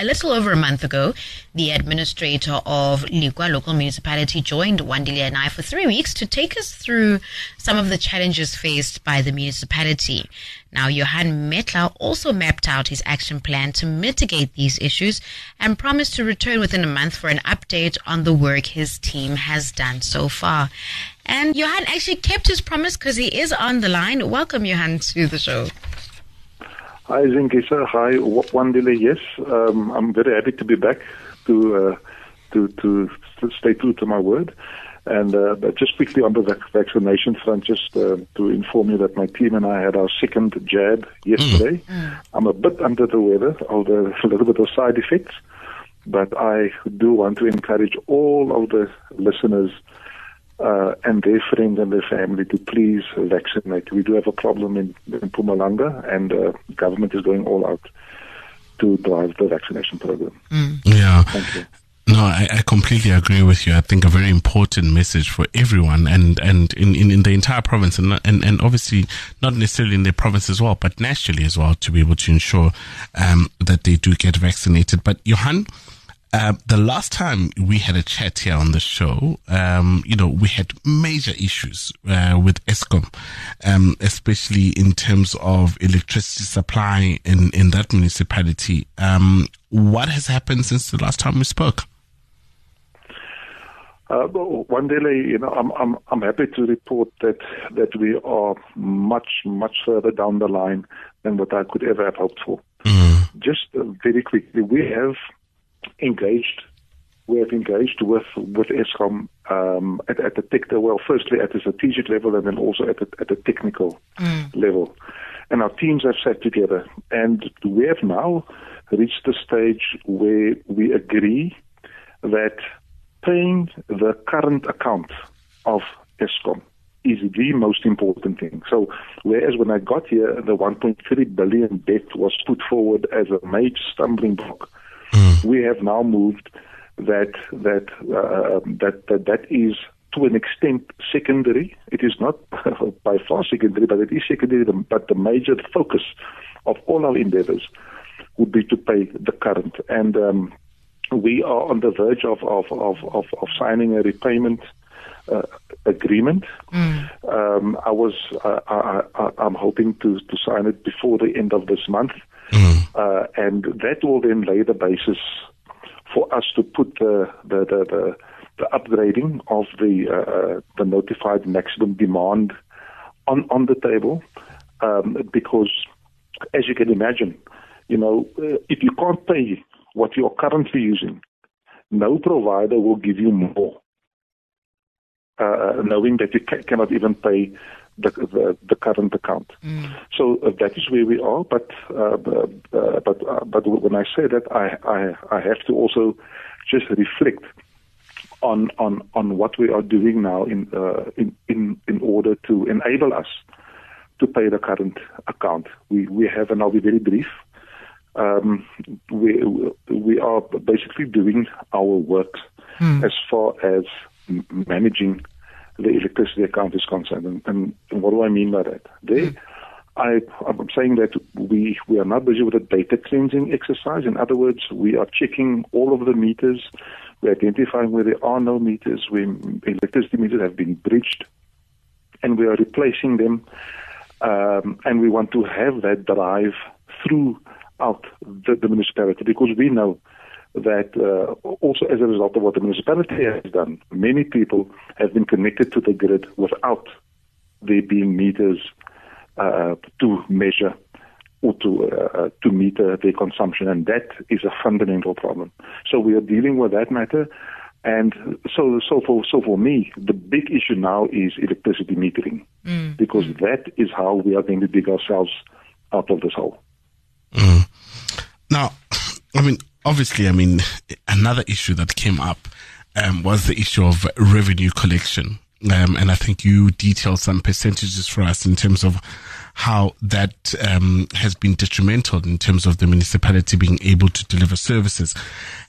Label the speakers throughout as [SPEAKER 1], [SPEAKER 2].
[SPEAKER 1] A little over a month ago, the administrator of Lekwa local municipality joined Wandile and I for three weeks to take us through some of the challenges faced by the municipality. Now, Johann Mettler also mapped out his action plan to mitigate these issues and promised to return within a month for an update on the work his team has done so far. And Johann actually kept his promise because he is on the line. Welcome, Johann, to the show.
[SPEAKER 2] Hi, Zingisa. Hi, Wandile. Yes, um, I'm very happy to be back to, uh, to, to to stay true to my word. And uh, just quickly on the vac- vaccination front, just uh, to inform you that my team and I had our second jab yesterday. Mm. I'm a bit under the weather, although a little bit of side effects. But I do want to encourage all of the listeners uh, and their friends and their family to please vaccinate. We do have a problem in, in Mpumalanga, and uh, government is going all out to drive the vaccination program.
[SPEAKER 3] Mm. Yeah. Thank you. No, I, I, completely agree with you. I think a very important message for everyone and, and in, in, in the entire province and, and, and obviously not necessarily in the province as well, but nationally as well to be able to ensure um, that they do get vaccinated. But Johann, uh, the last time we had a chat here on the show, um, you know, we had major issues uh, with Eskom, um, especially in terms of electricity supply in, in that municipality. Um, what has happened since the last time we spoke?
[SPEAKER 2] Uh, Wandile, you know, I'm, I'm, I'm happy to report that, that we are much, much further down the line than what I could ever have hoped for. Mm. Just uh, very quickly, we have engaged. We have engaged with with Eskom um, at, at the tech, well, firstly at the strategic level, and then also at the, at the technical mm. level. And our teams have sat together, and we have now reached the stage where we agree that paying the current account of Eskom is the most important thing. So, whereas when I got here, the 1.3 billion debt was put forward as a major stumbling block Mm. We have now moved that that, uh, that that that is to an extent secondary. It is not by far secondary, but it is secondary. But the major focus of all our endeavors would be to pay the current. And um, we are on the verge of of of of, of signing a repayment. Uh, agreement. Mm. Um, I was, uh, I, am hoping to, to sign it before the end of this month. Mm. Uh, and that will then lay the basis for us to put the, the, the, the, the upgrading of the, uh, the notified maximum demand on, on the table. Um, because, as you can imagine, you know, uh, if you can't pay what you're currently using, no provider will give you more, uh, knowing that you ca- cannot even pay the, the, the current account. Mm. So uh, that is where we are. But uh, uh, but uh, but when I say that, I, I I have to also just reflect on on on what we are doing now in uh, in in in order to enable us to pay the current account. We we have, and I'll be very brief. Um, we we are basically doing our work mm. as far as managing the electricity account is concerned. And, and, and what do I mean by that? There, mm. I, I'm saying that we, we are not busy with a data cleansing exercise. In other words, we are checking all of the meters. We're identifying where there are no meters, where electricity meters have been breached, and we are replacing them. Um, and we want to have that drive throughout the, the municipality because we know that uh, also as a result of what the municipality has done, many people have been connected to the grid without there being meters uh, to measure or to uh, to meter their consumption, and that is a fundamental problem. So we are dealing with that matter, and so so for so for me, the big issue now is electricity metering, mm. because mm. that is how we are going to dig ourselves out of this hole.
[SPEAKER 3] Mm. Now, I mean, obviously, I mean, another issue that came up um, was the issue of revenue collection. Um, and I think you detailed some percentages for us in terms of how that um, has been detrimental in terms of the municipality being able to deliver services.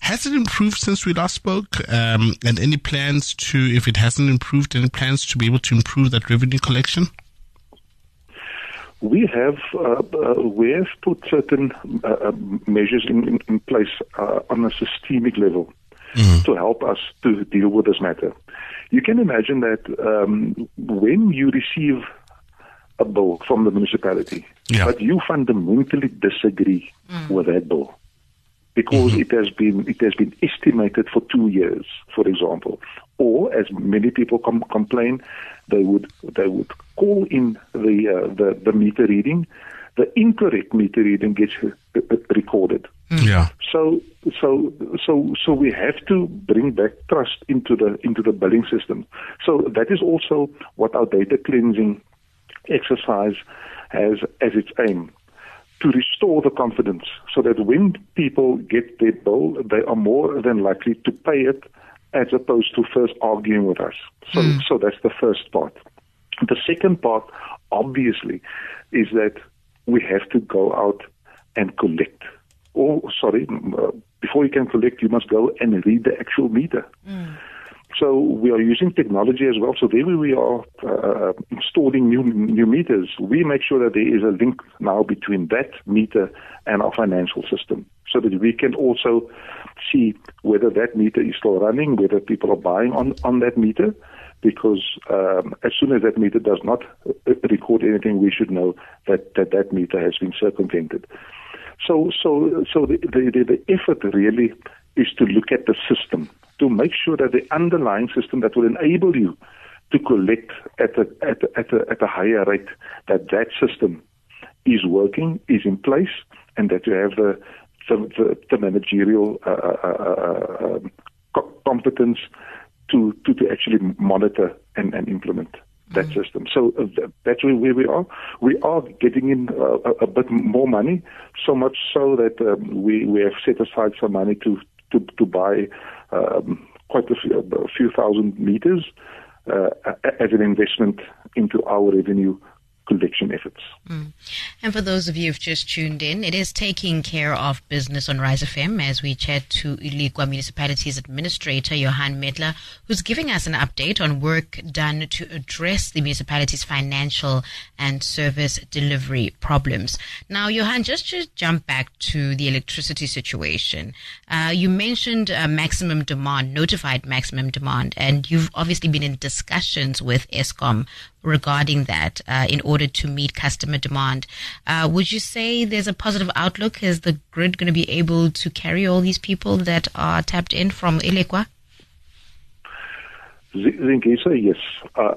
[SPEAKER 3] Has it improved since we last spoke? Um, and any plans to, if it hasn't improved, any plans to be able to improve that revenue collection?
[SPEAKER 2] We have uh, uh, we have put certain uh, uh measures in, in, in place uh, on a systemic level mm. to help us to deal with this matter. You can imagine that um, when you receive a bill from the municipality, yeah. but you fundamentally disagree mm. with that bill because mm-hmm. it has been it has been estimated for two years, for example, or as many people com- complain, they would they would call in the uh, the the meter reading, the incorrect meter reading gets uh, recorded.
[SPEAKER 3] Mm. Yeah.
[SPEAKER 2] So so so so we have to bring back trust into the into the billing system. So that is also what our data cleansing exercise has as its aim to restore the confidence so that when people get their bill, they are more than likely to pay it as opposed to first arguing with us. So, mm. so that's the first part. The second part, obviously, is that we have to go out and collect. Oh, sorry, uh, before you can collect, you must go and read the actual meter. Mm. So we are using technology as well. So there we are uh, installing new new meters. We make sure that there is a link now between that meter and our financial system, so that we can also see whether that meter is still running, whether people are buying on on that meter. Because um, as soon as that meter does not uh, record anything, we should know that that, that meter has been circumvented. So, so, so the, the, the effort really is to look at the system to make sure that the underlying system that will enable you to collect at a, at a, at a, at a higher rate, that that system is working, is in place, and that you have the, the, the, the managerial uh, uh, uh, um, competence to, to, to actually monitor and, and implement that mm-hmm. system. So uh, that's where we are. We are getting in uh, a, a, bit more money, so much so that um, we, we have set aside some money to, to, to buy um, quite a few, a few, thousand meters uh, as an investment into our revenue collection efforts. Mm.
[SPEAKER 1] And for those of you who've just tuned in, it is taking care of business on Rise FM as we chat to Lekwa Municipality's Administrator, Johann Mettler, who's giving us an update on work done to address the municipality's financial and service delivery problems. Now, Johann, just to jump back to the electricity situation, uh, you mentioned uh, maximum demand, notified maximum demand, and you've obviously been in discussions with Eskom regarding that uh, in order to meet customer demand. Uh, would you say there's a positive outlook? Is the grid going to be able to carry all these people that are tapped in from Elekwa?
[SPEAKER 2] Zingisa, yes. Uh,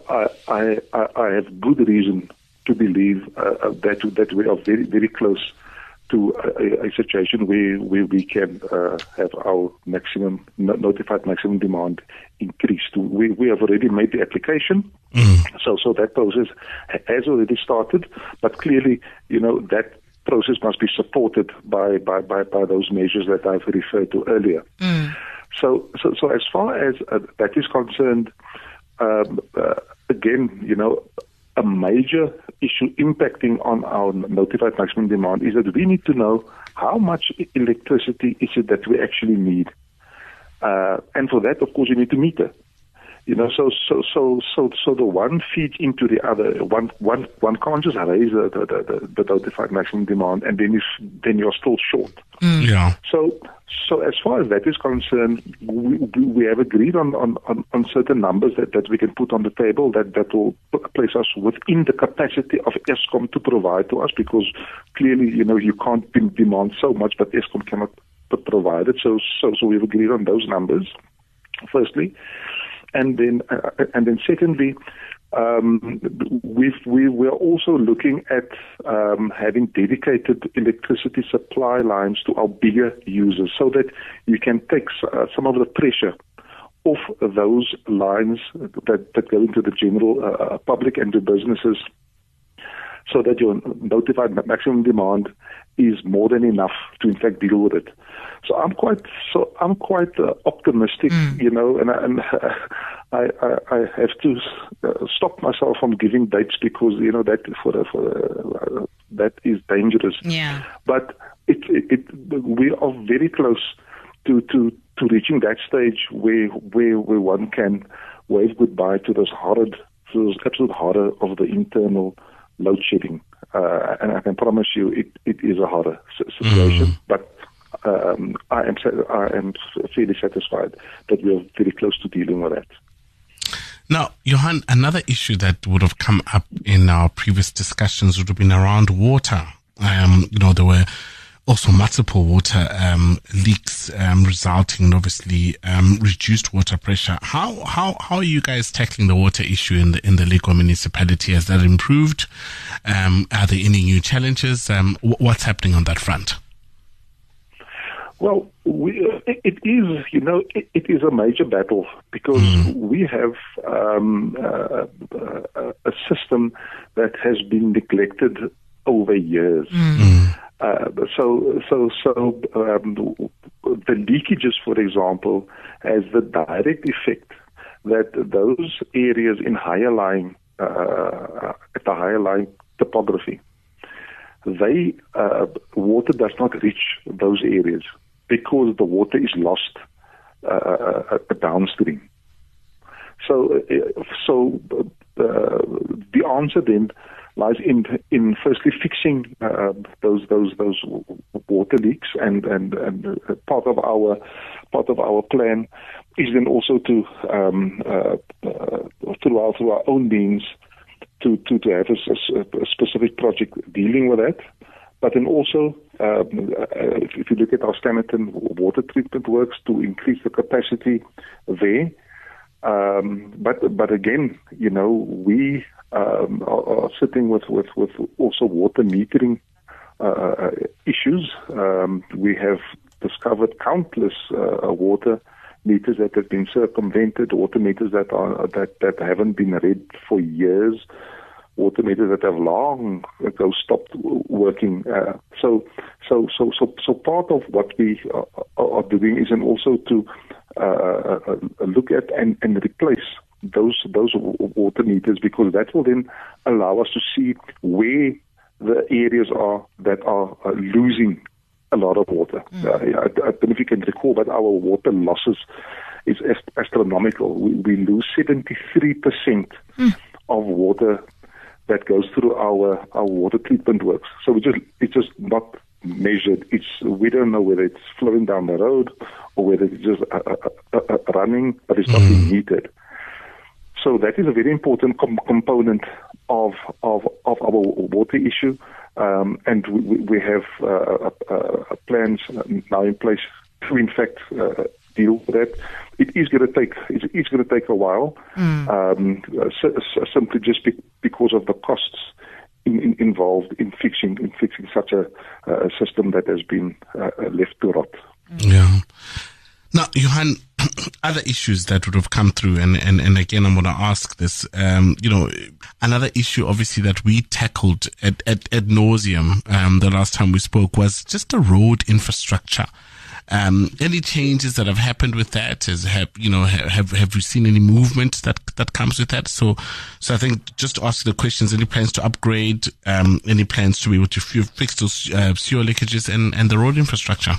[SPEAKER 2] I, I, I have good reason to believe uh, uh, that that we are very very close to a, a situation where, where we can uh, have our maximum notified maximum demand increased. We, we have already made the application, mm. so so that process has already started. But clearly, you know that process must be supported by by, by, by those measures that I've referred to earlier. Mm. So, so so as far as uh, that is concerned, um, uh, again, you know, a major issue impacting on our notified maximum demand is that we need to know how much electricity is it that we actually need. Uh, and for that, of course, you need to meter. You know, so so so so so the one feeds into the other. One one one can't just raise the the, the, the notified maximum demand, and then you then you're still short.
[SPEAKER 3] Mm. Yeah.
[SPEAKER 2] So so as far as that is concerned, we, we have agreed on, on, on, on, certain numbers that, that we can put on the table that, that will place us within the capacity of Eskom to provide to us because clearly, you know, you can't demand so much, but Eskom cannot provide it. So, so, so we've agreed on those numbers, firstly. And then, uh, and then secondly, um, we we are also looking at um, having dedicated electricity supply lines to our bigger users so that you can take uh, some of the pressure off those lines that, that go into the general uh, uh public and to businesses so that your notified maximum demand is more than enough to in fact deal with it. So I'm quite so I'm quite uh, optimistic, mm. you know, and, and uh, I, I, I have to uh, stop myself from giving dates because you know that for for uh, that is dangerous.
[SPEAKER 1] Yeah.
[SPEAKER 2] But it, it, it we are very close to to to reaching that stage where where where one can wave goodbye to those horrid, those absolute horror of the internal load shedding uh, and I can promise you it, it is a harder situation. Mm. But um, I am I am fairly satisfied that we are very close to dealing with that.
[SPEAKER 3] Now, Johann, another issue that would have come up in our previous discussions would have been around water. Um, you know, there were also multiple water um, leaks um, resulting in obviously um, reduced water pressure. How how how are you guys tackling the water issue in the in the Lekwa municipality? Has that improved? Um, are there any new challenges? Um, what's happening on that front?
[SPEAKER 2] Well, we, uh, it is, you know, it, it is a major battle because mm. we have um, uh, uh, a system that has been neglected over years. Mm. Uh, so, so, so um, the leakages, for example, has the direct effect that those areas in higher lying, uh, at the higher lying topography, they uh, water does not reach those areas because the water is lost uh, downstream. So, uh, so the answer then lies in in firstly fixing uh, those those those water leaks, and and and part of our part of our plan is then also to um, uh, uh, through our through our own means to to to have a, a specific project dealing with that. But then also, um, uh, if you look at our Standerton water treatment works to increase the capacity there. Um, but but again, you know, we um, are, are, sitting with, with, with also water metering uh, uh, issues. Um, we have discovered countless uh, water meters that have been circumvented, water meters that are that that haven't been read for years water meters that have long ago stopped working. Uh, so, so, so, so, so part of what we are, are doing is and also to uh, uh, look at and, and replace those those water meters because that will then allow us to see where the areas are that are losing a lot of water. Mm. Uh, I, I, don't know if you can recall, but our water losses is astronomical. We, we lose 73% mm. of water that goes through our, our water treatment works. So we just it's just not measured. It's we don't know whether it's flowing down the road or whether it's just uh, uh, uh, uh running, but it's not being heated. So that is a very important com- component of, of of our water issue, um, and we, we have uh, uh, plans now in place to, in fact, deal with that. It is going to take it's, it's going to take a while, mm. um, so, so simply just be, because of the costs in, in, involved in fixing in fixing such a, a system that has been uh, left to rot.
[SPEAKER 3] Yeah. Now, Johann, other issues that would have come through, and, and, and again, I'm going to ask this, um, you know, another issue obviously that we tackled at, at, at nauseum, um, the last time we spoke was just the road infrastructure. Um, any changes that have happened with that? Has have you know have have you seen any movement that that comes with that? So, so I think just to ask the questions: any plans to upgrade? Um, any plans to be able to fix those uh, sewer leakages and and the road infrastructure?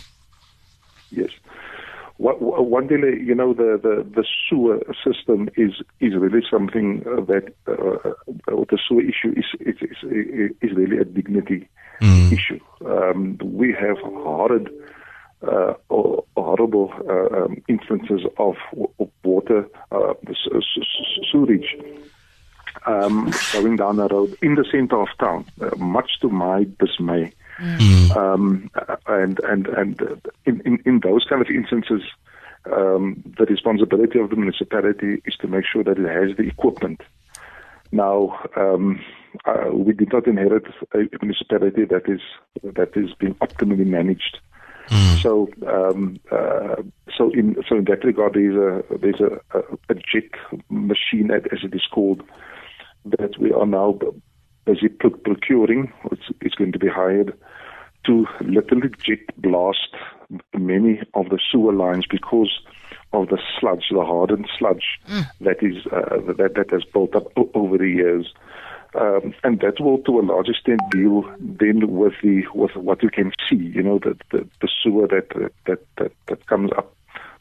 [SPEAKER 2] Yes. One thing, you know, the, the, the sewer system is is really something uh, that uh, uh, the sewer issue is is, is, is really a dignity mm. issue. Um, we have horrid uh, horrible uh, um, instances of, of water uh, sewage um, going down the road in the center of town, uh, much to my dismay. Mm. Um, and and and in, in, in those kind of instances, um, the responsibility of the municipality is to make sure that it has the equipment. Now, um, uh, we did not inherit a municipality that is that is being optimally managed. Mm. So, um, uh, so in so in that regard, there's a there's a, a, a jet machine, as it is called, that we are now busy procuring. It's, it's going to be hired to literally jet blast many of the sewer lines because of the sludge, the hardened sludge mm. that is uh, that that has built up over the years. Um, and that will, to a large extent, deal then with the with what you can see. You know, the the, the sewer that that that that comes up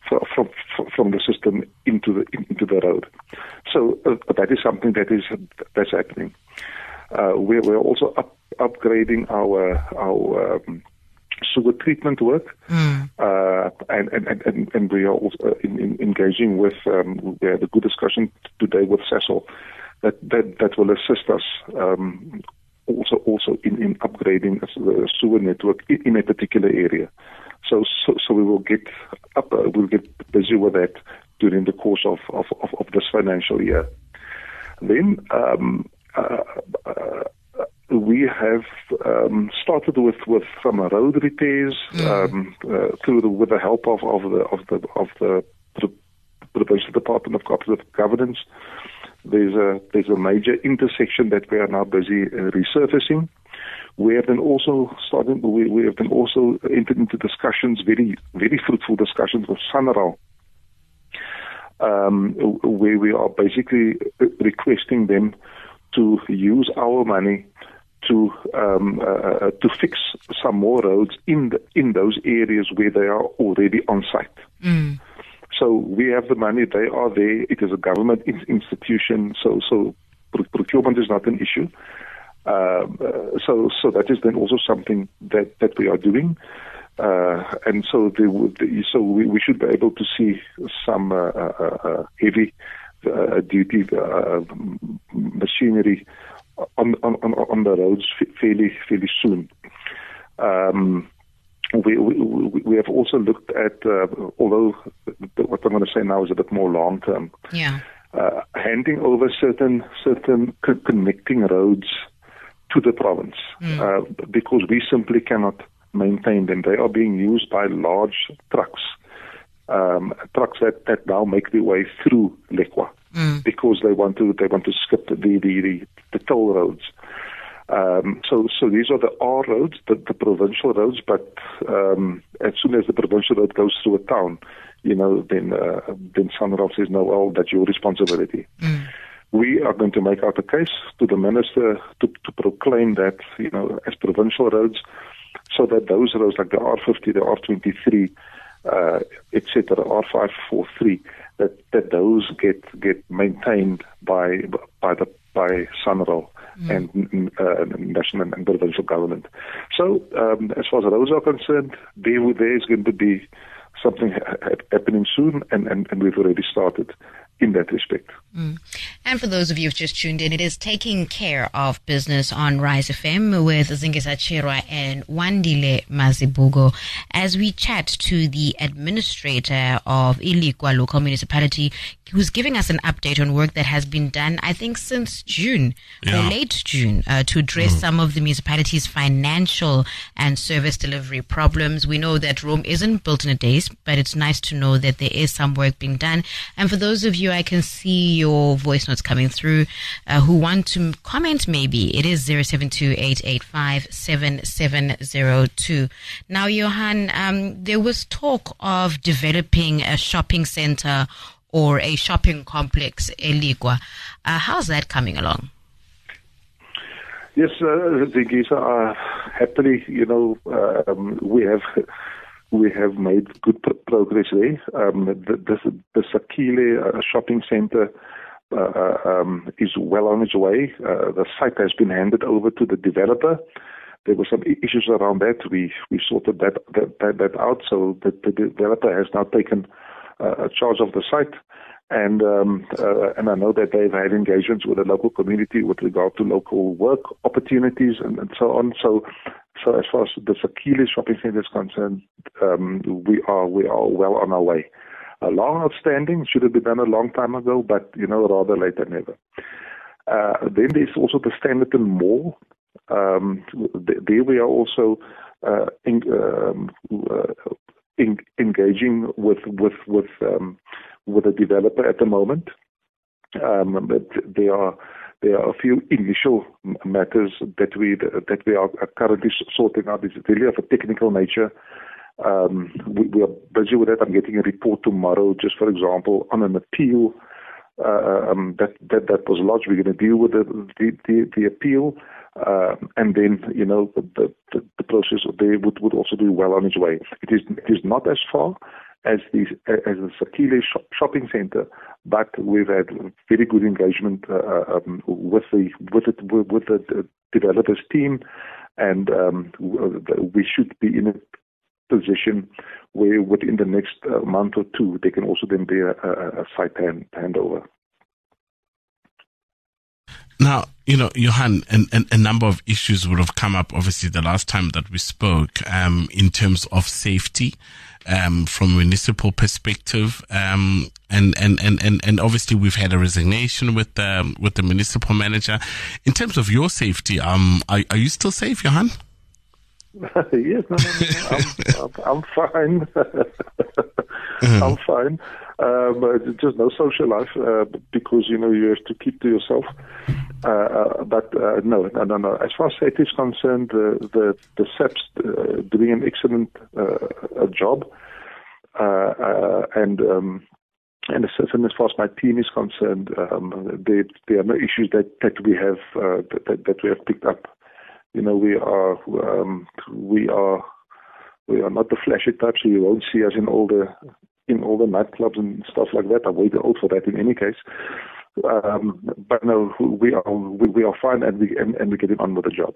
[SPEAKER 2] from from, from the system into the into the road. So uh, that is something that is that's happening. Uh, we're, we're also up, up, upgrading our our um, sewer treatment work, mm. uh, and, and, and, and we are also in, in engaging with um, we had a good discussion today with Cecil that that, that will assist us um, also also in, in upgrading the sewer network in a particular area. So so, so we will get up, uh, we'll get busy with that during the course of, of, of, of this financial year. Then um, uh, uh, we have um, started with, with some road repairs mm. um, uh, through the, with the help of, of the of the of the, the provincial department of cooperative governance. There's a there's a major intersection that we are now busy uh, resurfacing. We have been also starting. We, we have been also entered into discussions, very very fruitful discussions with SANRAL, um, where we are basically requesting them to use our money to um, uh, to fix some more roads in the, in those areas where they are already on site. Mm. So we have the money; they are there. It is a government institution, so so procurement is not an issue. Um, uh, so so that is then also something that that we are doing. Uh, and so so we, we should be able to see some uh, uh, uh duty machinery on, on, on the roads fairly fairly soon. Um, we, we, we have also looked at, uh, although what I'm going to say now is a bit more long term.
[SPEAKER 1] Yeah.
[SPEAKER 2] Uh, handing over certain certain connecting roads to the province mm. uh, because we simply cannot maintain them. They are being used by large trucks, um, trucks that, that now make their way through Lekwa mm. because they want to they want to skip the the the, the toll roads. Um, so, so these are the R roads, the, the provincial roads. But um, as soon as the provincial road goes through a town, you know, then uh, then SANRAL says, "No, well, that's your responsibility." Mm. We are going to make out a case to the minister to, to proclaim that, you know, as provincial roads, so that those roads like the R50, the R23, uh, etc., R543, that that those get get maintained by by the by SANRAL mm. and uh, national and provincial government. So, um, as far as those are concerned, there there is going to be something ha- happening soon, and, and, and we've already started in that respect.
[SPEAKER 1] Mm. And for those of you who've just tuned in, it is taking care of business on Rise FM with Zingisa Chirwa and Wandile Mazibuko as we chat to the administrator of Ilikwa local municipality who's giving us an update on work that has been done, I think, since June yeah. or late June uh, to address mm. some of the municipality's financial and service delivery problems. We know that Rome isn't built in a day, but it's nice to know that there is some work being done. And for those of you, I can see your voice notes coming through uh, who want to comment maybe. It is 0728857702. Now, Johann, um, there was talk of developing a shopping center or a shopping complex, Eligwa. Uh, how's that coming along?
[SPEAKER 2] Yes, uh, Zingisa, uh, happily, you know, um, we have we have made good progress there. Um, the, the, the Sakile uh, shopping center uh, uh, um, is well on its way. Uh, the site has been handed over to the developer. There were some issues around that. We we sorted that that, that, that out. So the, the developer has now taken uh, charge of the site. And um, uh, and I know that they've had engagements with the local community with regard to local work opportunities and, and so on. So so as far as the Sakile shopping center is concerned, um, we are we are well on our way. A long outstanding should have been done a long time ago, but you know rather late than never. Uh, then there's also the Standerton Mall. Um, there we are also uh, in, um, uh, in, engaging with with with um, with a developer at the moment. Um, but there are there are a few initial matters that we that we are currently sorting out. It's really of a technical nature. Um, we, we, are busy with that. I'm getting a report tomorrow, just for example, on an appeal uh, um, that, that that was lodged. We're going to deal with the the, the, the appeal, uh, and then you know the the, the process they would, would also be well on its way. It is it is not as far as the as the Sakile shopping center, but we've had very good engagement uh, um, with the with the with the developers team, and um, we should be in a position where within the next uh, month or two they can also then be a, a, a site hand, handover.
[SPEAKER 3] Now, you know, Johann, and, and, a number of issues would have come up, obviously, the last time that we spoke, um, in terms of safety, um, from a municipal perspective. Um, and, and, and, and, and obviously we've had a resignation with the, with the municipal manager. In terms of your safety, um, are, are you still safe, Johann?
[SPEAKER 2] yes, no, no, no. I'm, I'm, I'm fine. mm-hmm. I'm fine. Um, just no social life uh, because you know you have to keep to yourself. Uh, uh but uh, no, no, no, no. As far as safety is concerned, the the the SAPS uh, doing an excellent uh, job, and. Um, and as, as far as my team is concerned, um, there, there are no issues that, that we have that, that we have picked up you know, we are um, we are we are not the flashy type, so you won't see us in all the in all the nightclubs and stuff like that. I'm way too old for that in any case. Um, but no, we are we, we are fine, and we and, and we're getting on with the job.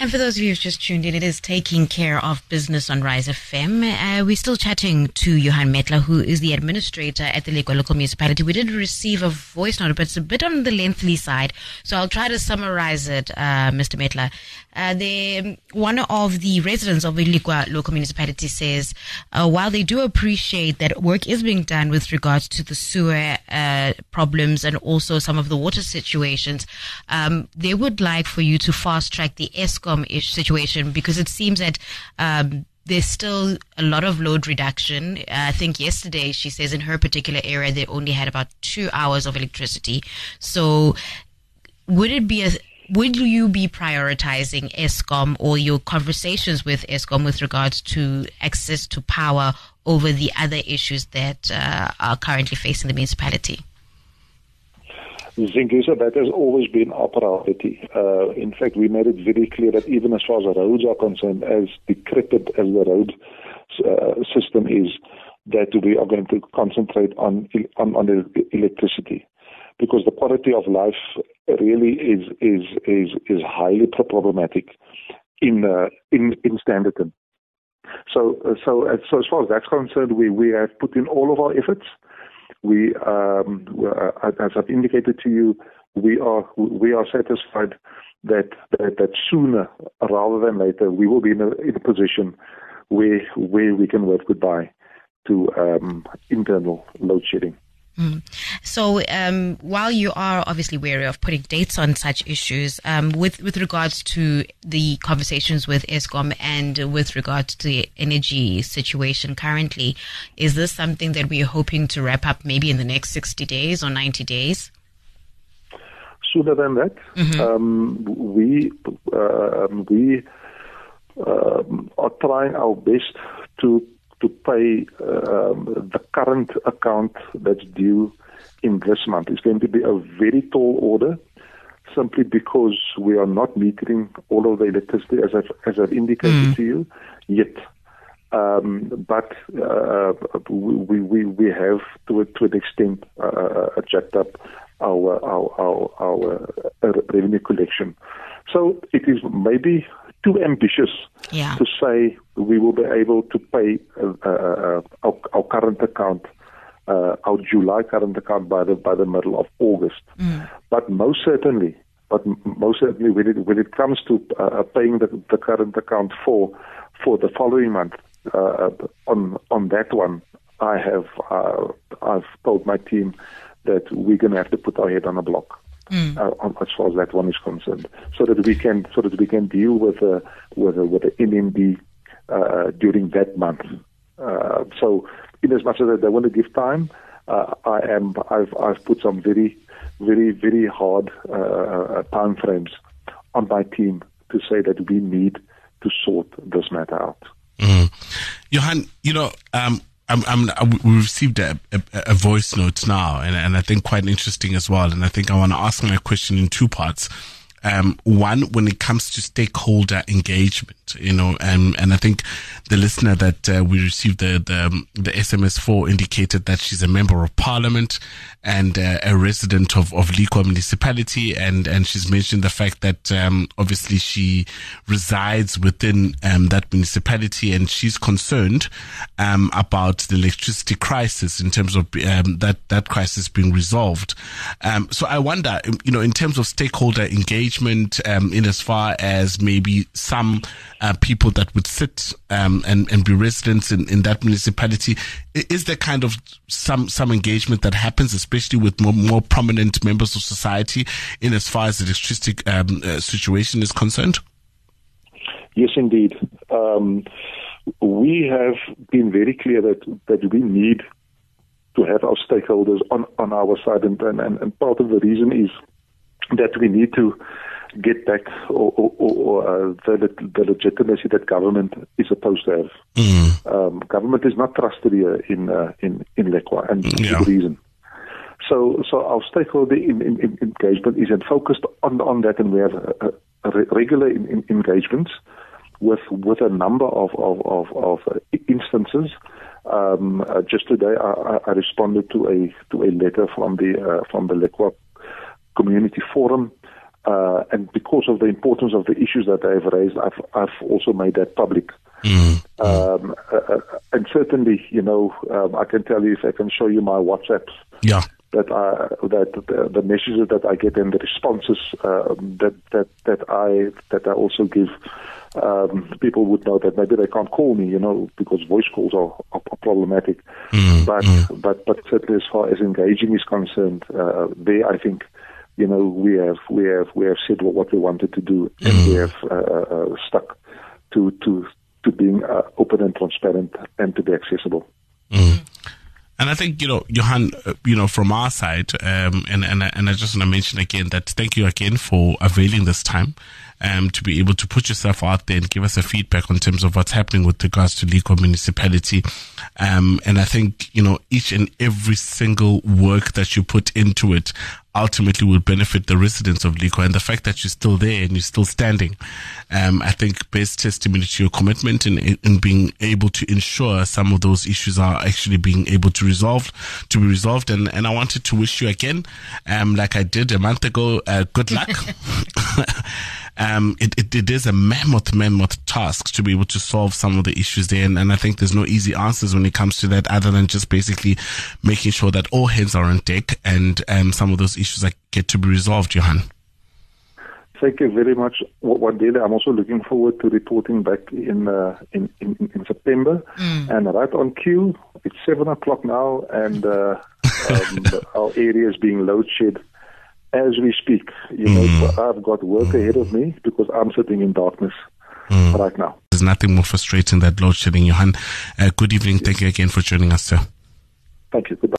[SPEAKER 1] And for those of you who've just tuned in, it is taking care of business on Rise FM. Uh, we're still chatting to Johann Mettler, who is the administrator at the Lekwa local municipality. We did receive a voice note, but it's a bit on the lengthy side. So I'll try to summarize it, uh, Mr. Mettler. Uh, they, one of the residents of the Lekwa local municipality says, uh, while they do appreciate that work is being done with regards to the sewer uh, problems and also some of the water situations, um, they would like for you to fast track the Eskom situation because it seems that um, there's still a lot of load reduction. Uh, I think yesterday she says in her particular area they only had about two hours of electricity. So would it be a would you be prioritizing Eskom or your conversations with Eskom with regards to access to power over the other issues that uh, are currently facing the municipality?
[SPEAKER 2] Zingisa, that has always been our priority. Uh, in fact, we made it very clear that even as far as the roads are concerned, as decrepit as the road uh, system is, that we are going to concentrate on, on, on electricity. Because the quality of life really is is is, is highly problematic in uh, in in Standerton. So so so as far as that's concerned, we we have put in all of our efforts we, um, uh, as I've indicated to you, we are we are satisfied that that, that sooner rather than later we will be in a, in a position where where we can work goodbye to um, internal load shedding.
[SPEAKER 1] Mm. So, um, while you are obviously wary of putting dates on such issues, um, with with regards to the conversations with Eskom and with regards to the energy situation currently, is this something that we are hoping to wrap up maybe in the next sixty days or ninety days?
[SPEAKER 2] Sooner than that, mm-hmm. um, we uh, we um, are trying our best to to pay um, the current account that's due in this month. It's going to be a very tall order simply because we are not metering all of the electricity as I've, as I've indicated mm. to you yet. Um, but uh, we, we, we have to, to an extent uh, jacked up our, our, our, our uh, revenue collection. So it is maybe too ambitious
[SPEAKER 1] yeah.
[SPEAKER 2] to say we will be able to pay uh, uh, uh, our, our, current account, uh, our July current account by the by the middle of August. Mm. But most certainly, but most certainly when it when it comes to uh, paying the, the current account for for the following month, uh, on on that one, I have I've told my team that we're going to have to put our head on a block mm. uh, as far as that one is concerned, so that we can so that we can deal with uh, with uh, with the NMD uh, during that month. Uh, so, in as much as they want to give time, uh, I am I've I've put some very very very hard uh, time frames on my team to say that we need to sort this matter out.
[SPEAKER 3] Mm. Johann, you know, um, I'm, I'm, we received a, a, a, voice note now, and, and I think quite interesting as well. And I think I want to ask my question in two parts. Um, one, when it comes to stakeholder engagement, you know, and, and I think the listener that uh, we received the, the, the SMS for indicated that she's a member of parliament and uh, a resident of, of Lekwa municipality. And, and she's mentioned the fact that, um, obviously she resides within, um, that municipality and she's concerned, um, about the electricity crisis in terms of, um, that, that crisis being resolved. Um, so I wonder, you know, in terms of stakeholder engagement, um, in as far as maybe some uh, people that would sit um, and and be residents in, in that municipality, is there kind of some some engagement that happens, especially with more, more prominent members of society, in as far as the electricity um, uh, situation is concerned?
[SPEAKER 2] Yes, indeed. Um, we have been very clear that that we need to have our stakeholders on, on our side. And, and, and part of the reason is that we need to get back or, or, or uh, the, the legitimacy that government is supposed to have. Mm. Um, government is not trusted here in uh, in in Lekwa, and yeah. good reason. So, so our stakeholder in, in, in engagement is focused on on that, and we have a, a regular in, engagements with with a number of of, of, of instances um, uh, just today, I, I, responded to a to a letter from the uh, from the Lekwa Community Forum, uh, and because of the importance of the issues that they've raised, I've I've also made that public. Mm-hmm. Um, uh, uh, and certainly, you know, um, I can tell you if I can show you my WhatsApps.
[SPEAKER 3] Yeah.
[SPEAKER 2] That I that the, the messages that I get and the responses um, that that that I that I also give um, people would know that maybe they can't call me, you know, because voice calls are, are, are problematic. Mm, but mm. but but certainly as far as engaging is concerned, uh, there I think, you know, we have we have we have said what we wanted to do, and mm. we have uh, uh, stuck to to to being uh, open and transparent and to be accessible.
[SPEAKER 3] And I think, you know, Johann, uh, you know, from our side, um, and, and, and I just want to mention again that thank you again for availing this time um, to be able to put yourself out there and give us a feedback on terms of what's happening with regards to Lekwa municipality. Um, and I think, you know, each and every single work that you put into it ultimately will benefit the residents of Lekwa. And the fact that you're still there and you're still standing, um, I think bears testimony to your commitment in, in being able to ensure some of those issues are actually being able to resolve, to be resolved. And, and I wanted to wish you again, um, like I did a month ago, uh, good luck. um, it, it, it is a mammoth, mammoth task to be able to solve some of the issues there. And, and I think there's no easy answers when it comes to that other than just basically making sure that all hands are on deck and um, some of those issues that get to be resolved, Johann.
[SPEAKER 2] Thank you very much, Wandile. I'm also looking forward to reporting back in uh, in, in, in, September. Mm. And right on cue, it's seven o'clock now, and uh, um, our area is being load shed as we speak. You know, mm. I've got work ahead of me because I'm sitting in darkness mm. right now.
[SPEAKER 3] There's nothing more frustrating than load shedding, Johann. Uh, good evening. Yes. Thank you again for joining us, sir.
[SPEAKER 2] Thank you. Goodbye.